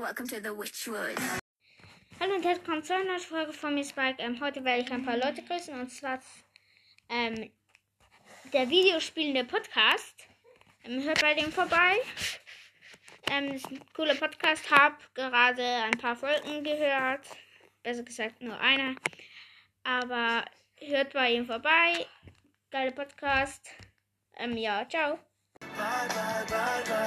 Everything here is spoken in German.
welcome to the Witchwood. Hallo und herzlich willkommen zu einer neuen Folge von mir, Spike. Ähm, heute werde ich ein paar Leute grüßen und zwar ähm, der Videospielende Podcast. Ähm, hört bei dem vorbei. Ähm, das ist ein cooler Podcast. Hab gerade ein paar Folgen gehört. Besser gesagt nur eine. Aber hört bei ihm vorbei. Geiler Podcast. Ähm, ja, ciao. Bye, bye, bye.